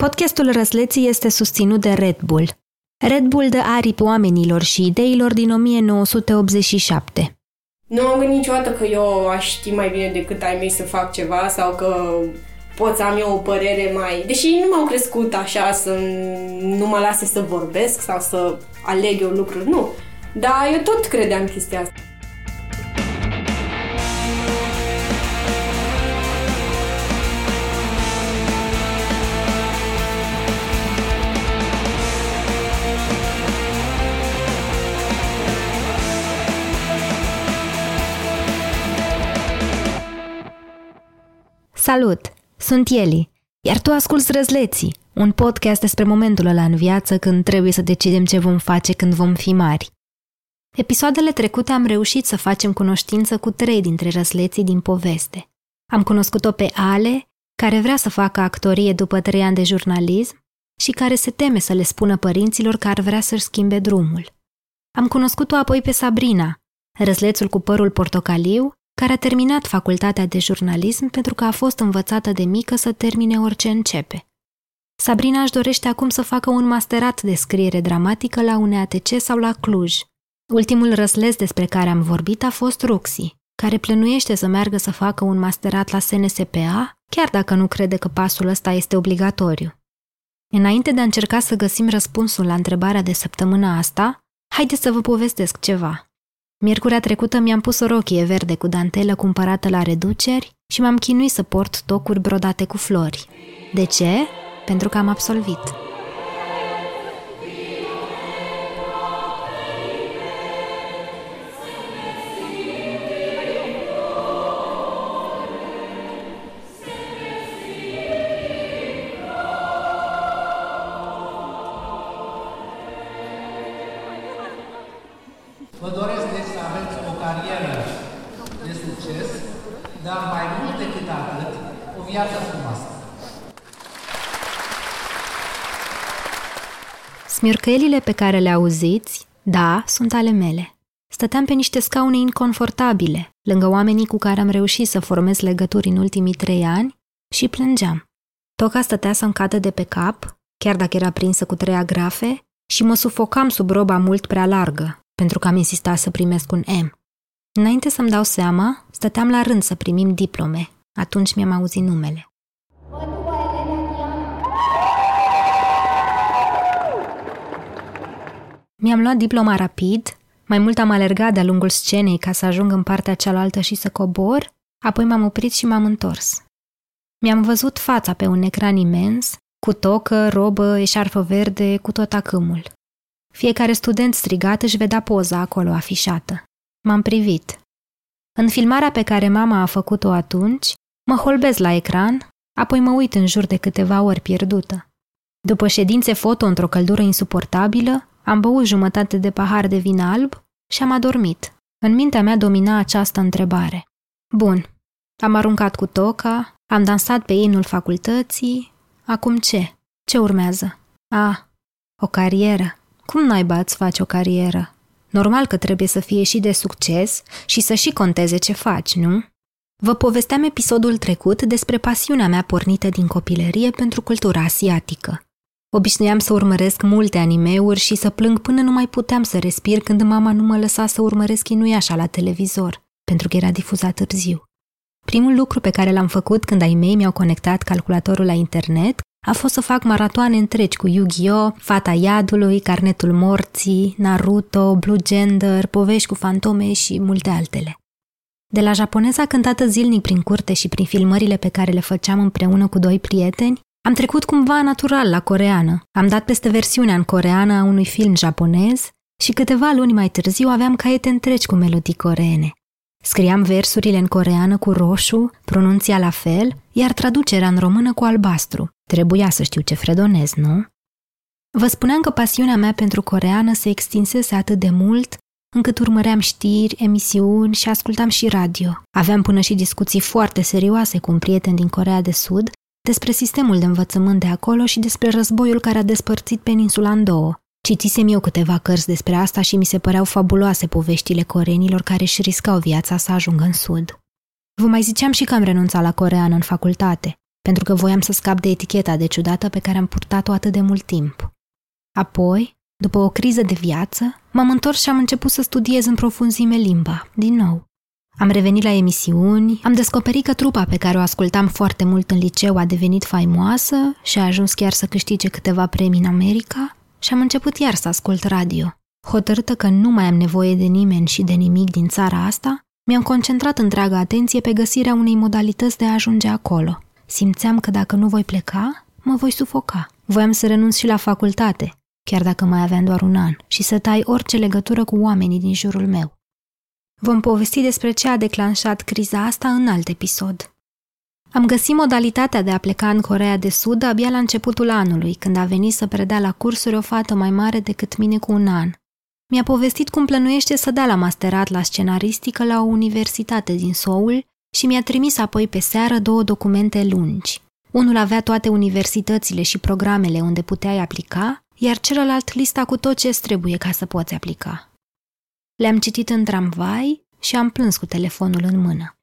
Podcastul Răsleții este susținut de Red Bull. Red Bull dă aripi oamenilor și ideilor din 1987. Nu am gândit niciodată că eu aș ști mai bine decât ai mei să fac ceva sau că pot să am eu o părere mai... Deși nu m-au crescut așa să nu mă lase să vorbesc sau să aleg eu lucruri, nu. Dar eu tot credeam chestia asta. Salut! Sunt Eli, iar tu asculți Răzleții, un podcast despre momentul ăla în viață când trebuie să decidem ce vom face când vom fi mari. Episoadele trecute am reușit să facem cunoștință cu trei dintre răsleții din poveste. Am cunoscut-o pe Ale, care vrea să facă actorie după trei ani de jurnalism și care se teme să le spună părinților că ar vrea să-și schimbe drumul. Am cunoscut-o apoi pe Sabrina, răslețul cu părul portocaliu, care a terminat facultatea de jurnalism pentru că a fost învățată de mică să termine orice începe. Sabrina își dorește acum să facă un masterat de scriere dramatică la UNEATC sau la Cluj. Ultimul răsles despre care am vorbit a fost Ruxi, care plănuiește să meargă să facă un masterat la SNSPA, chiar dacă nu crede că pasul ăsta este obligatoriu. Înainte de a încerca să găsim răspunsul la întrebarea de săptămâna asta, haideți să vă povestesc ceva. Miercurea trecută mi-am pus o rochie verde cu dantelă cumpărată la reduceri și m-am chinuit să port tocuri brodate cu flori. De ce? Pentru că am absolvit. Smiorcăielile pe care le auziți, da, sunt ale mele. Stăteam pe niște scaune inconfortabile, lângă oamenii cu care am reușit să formez legături în ultimii trei ani și plângeam. Toca stătea să-mi cadă de pe cap, chiar dacă era prinsă cu trei agrafe, și mă sufocam sub roba mult prea largă, pentru că am insistat să primesc un M. Înainte să-mi dau seama, stăteam la rând să primim diplome. Atunci mi-am auzit numele. Mi-am luat diploma rapid, mai mult am alergat de-a lungul scenei ca să ajung în partea cealaltă și să cobor, apoi m-am oprit și m-am întors. Mi-am văzut fața pe un ecran imens, cu tocă, robă, eșarfă verde, cu tot acâmul. Fiecare student strigat își vedea poza acolo afișată. M-am privit. În filmarea pe care mama a făcut-o atunci, mă holbez la ecran, apoi mă uit în jur de câteva ori pierdută. După ședințe foto într-o căldură insuportabilă, am băut jumătate de pahar de vin alb și am adormit. În mintea mea domina această întrebare. Bun, am aruncat cu toca, am dansat pe inul facultății, acum ce? Ce urmează? A, o carieră. Cum naiba îți faci o carieră? Normal că trebuie să fie și de succes și să și conteze ce faci, nu? Vă povesteam episodul trecut despre pasiunea mea pornită din copilărie pentru cultura asiatică. Obișnuiam să urmăresc multe animeuri și să plâng până nu mai puteam să respir când mama nu mă lăsa să urmăresc Inuiașa la televizor, pentru că era difuzat târziu. Primul lucru pe care l-am făcut când ai mei mi-au conectat calculatorul la internet a fost să fac maratoane întregi cu Yu-Gi-Oh!, Fata Iadului, Carnetul Morții, Naruto, Blue Gender, povești cu fantome și multe altele. De la japoneza cântată zilnic prin curte și prin filmările pe care le făceam împreună cu doi prieteni, am trecut cumva natural la coreană. Am dat peste versiunea în coreană a unui film japonez și câteva luni mai târziu aveam caiete întregi cu melodii coreene. Scriam versurile în coreană cu roșu, pronunția la fel, iar traducerea în română cu albastru. Trebuia să știu ce fredonez, nu? Vă spuneam că pasiunea mea pentru coreană se extinsese atât de mult încât urmăream știri, emisiuni și ascultam și radio. Aveam până și discuții foarte serioase cu un prieten din Corea de Sud despre sistemul de învățământ de acolo și despre războiul care a despărțit peninsula în două. Citisem eu câteva cărți despre asta și mi se păreau fabuloase poveștile coreenilor care își riscau viața să ajungă în sud. Vă mai ziceam și că am renunțat la coreană în facultate. pentru că voiam să scap de eticheta de ciudată pe care am purtat-o atât de mult timp. Apoi, după o criză de viață, m-am întors și am început să studiez în profunzime limba, din nou. Am revenit la emisiuni, am descoperit că trupa pe care o ascultam foarte mult în liceu a devenit faimoasă și a ajuns chiar să câștige câteva premii în America și am început iar să ascult radio. Hotărâtă că nu mai am nevoie de nimeni și de nimic din țara asta, mi-am concentrat întreaga atenție pe găsirea unei modalități de a ajunge acolo. Simțeam că dacă nu voi pleca, mă voi sufoca. Voiam să renunț și la facultate, chiar dacă mai aveam doar un an, și să tai orice legătură cu oamenii din jurul meu. Vom povesti despre ce a declanșat criza asta în alt episod. Am găsit modalitatea de a pleca în Corea de Sud abia la începutul anului, când a venit să predea la cursuri o fată mai mare decât mine cu un an. Mi-a povestit cum plănuiește să dea la masterat la scenaristică la o universitate din Seoul și mi-a trimis apoi pe seară două documente lungi. Unul avea toate universitățile și programele unde puteai aplica, iar celălalt lista cu tot ce trebuie ca să poți aplica. Le-am citit în tramvai și am plâns cu telefonul în mână.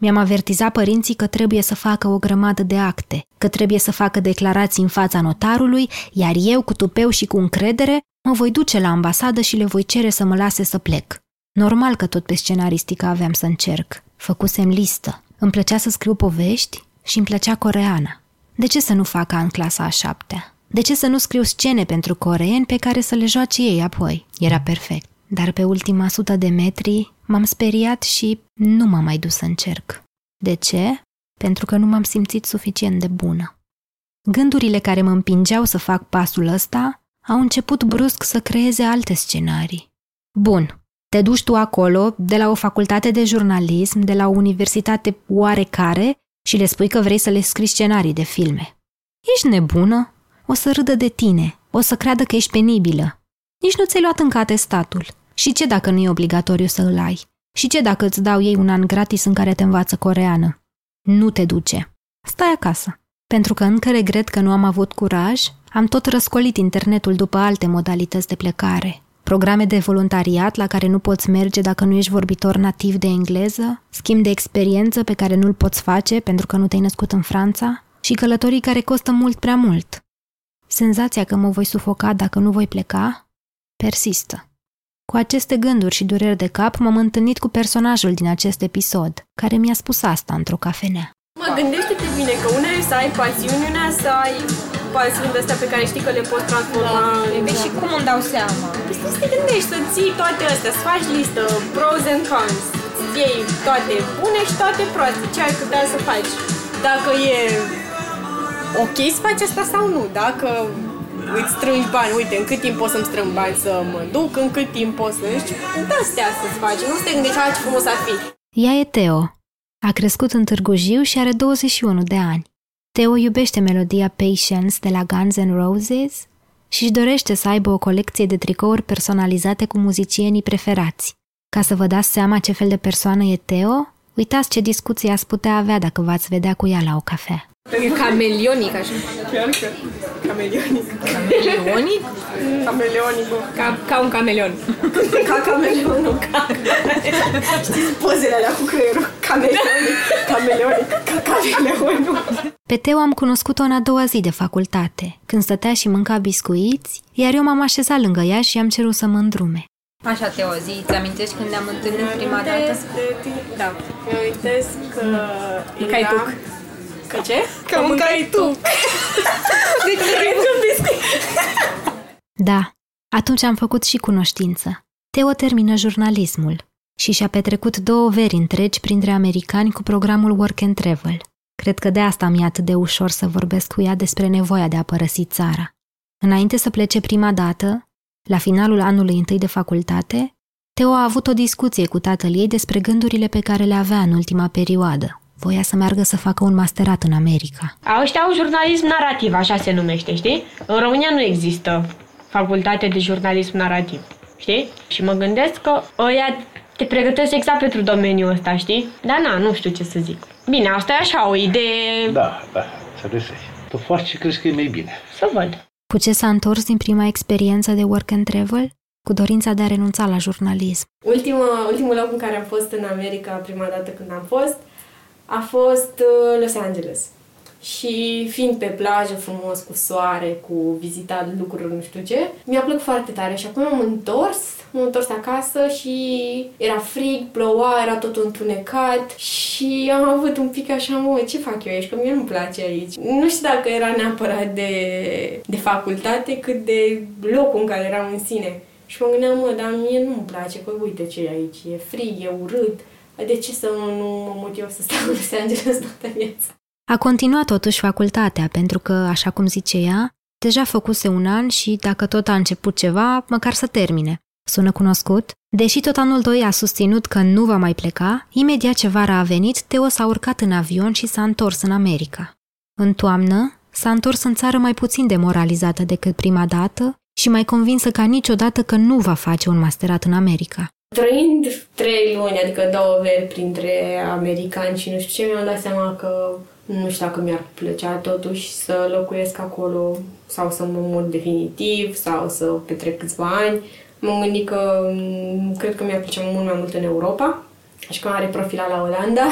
Mi-am avertizat părinții că trebuie să facă o grămadă de acte, că trebuie să facă declarații în fața notarului, iar eu, cu tupeu și cu încredere, mă voi duce la ambasadă și le voi cere să mă lase să plec. Normal că tot pe scenaristică aveam să încerc. Făcusem listă. Îmi plăcea să scriu povești și îmi plăcea coreana. De ce să nu fac în clasa a șaptea? De ce să nu scriu scene pentru coreeni pe care să le joace ei apoi? Era perfect. Dar pe ultima sută de metri m-am speriat și nu m-am mai dus să încerc. De ce? Pentru că nu m-am simțit suficient de bună. Gândurile care mă împingeau să fac pasul ăsta au început brusc să creeze alte scenarii. Bun, te duci tu acolo, de la o facultate de jurnalism, de la o universitate oarecare și le spui că vrei să le scrii scenarii de filme. Ești nebună? O să râdă de tine, o să creadă că ești penibilă. Nici nu ți-ai luat încă atestatul. Și ce dacă nu e obligatoriu să îl ai? Și ce dacă îți dau ei un an gratis în care te învață coreană? Nu te duce. Stai acasă. Pentru că încă regret că nu am avut curaj, am tot răscolit internetul după alte modalități de plecare. Programe de voluntariat la care nu poți merge dacă nu ești vorbitor nativ de engleză, schimb de experiență pe care nu-l poți face pentru că nu te-ai născut în Franța și călătorii care costă mult prea mult. Senzația că mă voi sufoca dacă nu voi pleca persistă. Cu aceste gânduri și dureri de cap m-am întâlnit cu personajul din acest episod, care mi-a spus asta într-o cafenea. Mă, gândește-te bine că una e să ai pasiuni, una să ai pasiuni de astea pe care știi că le poți transforma da. în... Și cum îmi dau seama? Păi să te gândești, să ții toate astea, să faci listă, pros and cons, iei toate bune și toate proaste, ce ai putea să faci. Dacă e ok să faci asta sau nu, dacă îți strângi bani, uite, în cât timp pot să-mi strâng bani să mă duc, în cât timp pot să... Știi, de-astea să-ți faci, nu să te gândești, ce frumos ar fi. Ea e Teo. A crescut în Târgu Jiu și are 21 de ani. Teo iubește melodia Patience de la Guns N' Roses și își dorește să aibă o colecție de tricouri personalizate cu muzicienii preferați. Ca să vă dați seama ce fel de persoană e Teo, uitați ce discuții ați putea avea dacă v-ați vedea cu ea la o cafea. E camelionic, așa. Chiar că camelionic. Camelionic? Camelionic. Ca, ca un cameleon. Ca camelionul. Ca... Știți pozele alea cu creierul? Camelionic. Camelionic. Ca cameleonul. Pe Teo am cunoscut-o în a doua zi de facultate, când stătea și mânca biscuiți, iar eu m-am așezat lângă ea și i-am cerut să mă îndrume. Așa, Teo, zi, îți amintești când ne-am întâlnit prima dată? Da. Îmi amintesc că Mâncai era... tuc. Că ce? Că mâncai tu. Deci un biscuit. Da, atunci am făcut și cunoștință. Teo termină jurnalismul și și-a petrecut două veri întregi printre americani cu programul Work and Travel. Cred că de asta mi-e atât de ușor să vorbesc cu ea despre nevoia de a părăsi țara. Înainte să plece prima dată, la finalul anului întâi de facultate, Teo a avut o discuție cu tatăl ei despre gândurile pe care le avea în ultima perioadă. Voia să meargă să facă un masterat în America. Ăștia au jurnalism narativ, așa se numește, știi? În România nu există facultate de jurnalism narativ, știi? Și mă gândesc că ăia te pregătesc exact pentru domeniul ăsta, știi? Dar na, nu știu ce să zic. Bine, asta e așa, o idee... Da, da, să găsești. Tu faci ce crezi că e mai bine. Să văd. Cu ce s-a întors din prima experiență de work and travel? Cu dorința de a renunța la jurnalism. Ultimul, ultimul loc în care am fost în America, prima dată când am fost, a fost uh, Los Angeles. și fiind pe plajă frumos, cu soare, cu vizitat lucruri, nu știu ce, mi-a plăcut foarte tare și acum am întors, m-am întors acasă și era frig, ploua, era tot întunecat și am avut un pic așa, mă, ce fac eu aici, că mie nu-mi place aici. Nu știu dacă era neapărat de, de facultate, cât de locul în care eram în sine. Și mă gândeam, mă, dar mie nu-mi place, că uite ce e aici, e frig, e urât, de ce să nu, nu mă mut eu să stau în Los Angeles toată viața? A continuat totuși facultatea, pentru că, așa cum zice ea, deja făcuse un an și, dacă tot a început ceva, măcar să termine. Sună cunoscut? Deși tot anul 2 a susținut că nu va mai pleca, imediat ce vara a venit, Teo s-a urcat în avion și s-a întors în America. În toamnă, s-a întors în țară mai puțin demoralizată decât prima dată și mai convinsă ca niciodată că nu va face un masterat în America. Trăind trei luni, adică două veri printre americani și nu știu ce, mi-am dat seama că nu știu dacă mi-ar plăcea totuși să locuiesc acolo sau să mă mut definitiv sau să petrec câțiva ani. M-am gândit că mm, cred că mi-ar plăcea mult mai mult în Europa, așa că are profila la Olanda.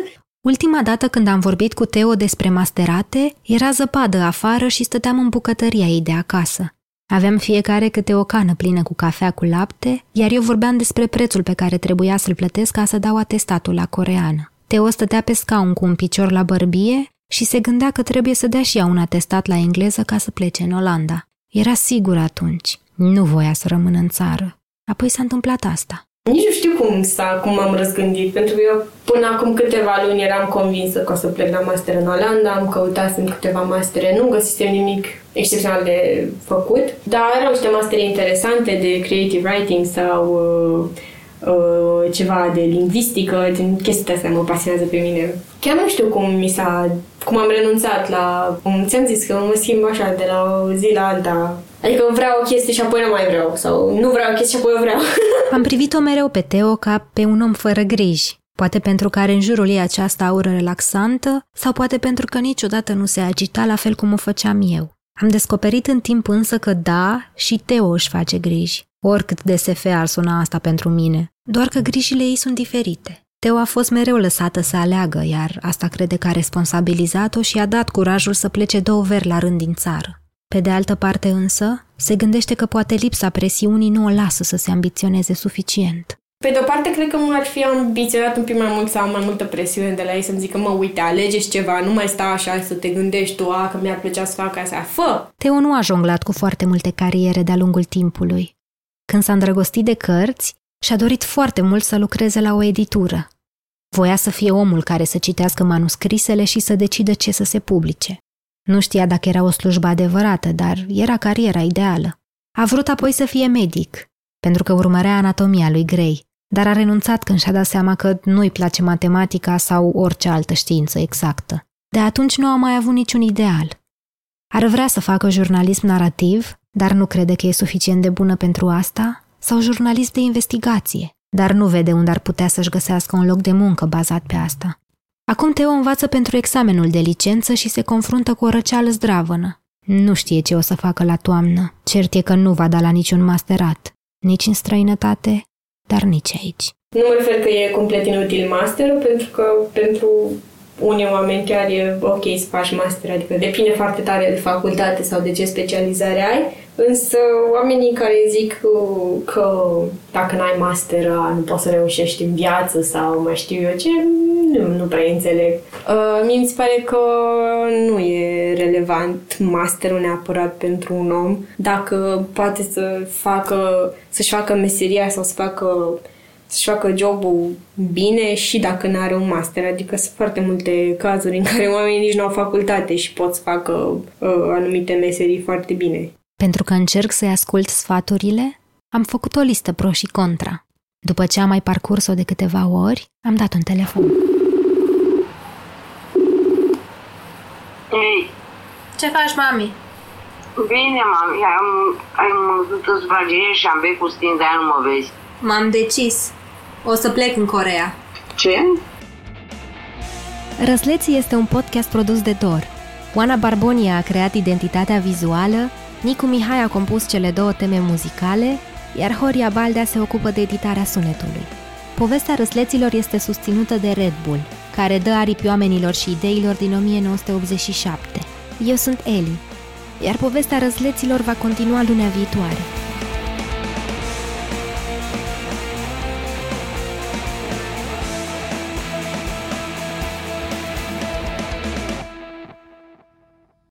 Ultima dată când am vorbit cu Teo despre masterate, era zăpadă afară și stăteam în bucătăria ei de acasă. Aveam fiecare câte o cană plină cu cafea cu lapte, iar eu vorbeam despre prețul pe care trebuia să-l plătesc ca să dau atestatul la coreană. Teo stătea pe scaun cu un picior la bărbie și se gândea că trebuie să dea și ea un atestat la engleză ca să plece în Olanda. Era sigur atunci. Nu voia să rămână în țară. Apoi s-a întâmplat asta. Nici nu știu cum s-a, cum am răzgândit, pentru că eu până acum câteva luni eram convinsă că o să plec la master în Olanda, am căutat în câteva mastere, nu găsisem nimic excepțional de făcut, dar erau niște mastere interesante de creative writing sau uh, uh, ceva de lingvistică, din chestia astea mă pasionează pe mine. Chiar nu știu cum mi s-a, cum am renunțat la, cum ți-am zis că mă schimb așa de la o zi la alta. Adică vreau o chestie și apoi nu mai vreau sau nu vreau o chestie și apoi o vreau. Am privit-o mereu pe Teo ca pe un om fără griji. Poate pentru că are în jurul ei această aură relaxantă sau poate pentru că niciodată nu se agita la fel cum o făceam eu. Am descoperit în timp însă că da, și Teo își face griji. Oricât de SF ar suna asta pentru mine, doar că grijile ei sunt diferite. Teo a fost mereu lăsată să aleagă, iar asta crede că a responsabilizat-o și a dat curajul să plece două veri la rând din țară. Pe de altă parte însă, se gândește că poate lipsa presiunii nu o lasă să se ambiționeze suficient. Pe de o parte, cred că m-ar fi ambiționat un pic mai mult să am mai multă presiune de la ei să-mi zică, mă, uite, alegeți ceva, nu mai sta așa să te gândești tu, a, că mi-ar plăcea să fac asta, fă! Teo nu a jonglat cu foarte multe cariere de-a lungul timpului. Când s-a îndrăgostit de cărți, și-a dorit foarte mult să lucreze la o editură. Voia să fie omul care să citească manuscrisele și să decidă ce să se publice. Nu știa dacă era o slujbă adevărată, dar era cariera ideală. A vrut apoi să fie medic, pentru că urmărea anatomia lui Grey, dar a renunțat când și-a dat seama că nu-i place matematica sau orice altă știință exactă. De atunci nu a mai avut niciun ideal. Ar vrea să facă jurnalism narrativ, dar nu crede că e suficient de bună pentru asta, sau jurnalist de investigație, dar nu vede unde ar putea să-și găsească un loc de muncă bazat pe asta. Acum Teo învață pentru examenul de licență și se confruntă cu o răceală zdravănă. Nu știe ce o să facă la toamnă. Cert e că nu va da la niciun masterat. Nici în străinătate, dar nici aici. Nu mă refer că e complet inutil masterul, pentru că pentru unii oameni chiar e ok să faci master, adică depinde foarte tare de facultate sau de ce specializare ai, însă oamenii care zic că dacă n-ai master nu poți să reușești în viață sau mai știu eu ce, nu, nu prea înțeleg. Uh, mie mi se pare că nu e relevant masterul neapărat pentru un om dacă poate să facă, să-și facă meseria sau să facă să-și facă jobul bine și dacă nu are un master. Adică sunt foarte multe cazuri în care oamenii nici nu au facultate și pot să facă uh, anumite meserii foarte bine. Pentru că încerc să-i ascult sfaturile, am făcut o listă pro și contra. După ce am mai parcurs-o de câteva ori, am dat un telefon. Ei, Ce faci, mami? bine, mami, am, am văzut îți și am venit cu stin, dar nu mă vezi. M-am decis. O să plec în Corea. Ce? Răsleții este un podcast produs de Dor. Oana Barbonia a creat identitatea vizuală, Nicu Mihai a compus cele două teme muzicale, iar Horia Baldea se ocupă de editarea sunetului. Povestea răsleților este susținută de Red Bull, care dă aripi oamenilor și ideilor din 1987. Eu sunt Eli, iar povestea răzleților va continua lunea viitoare.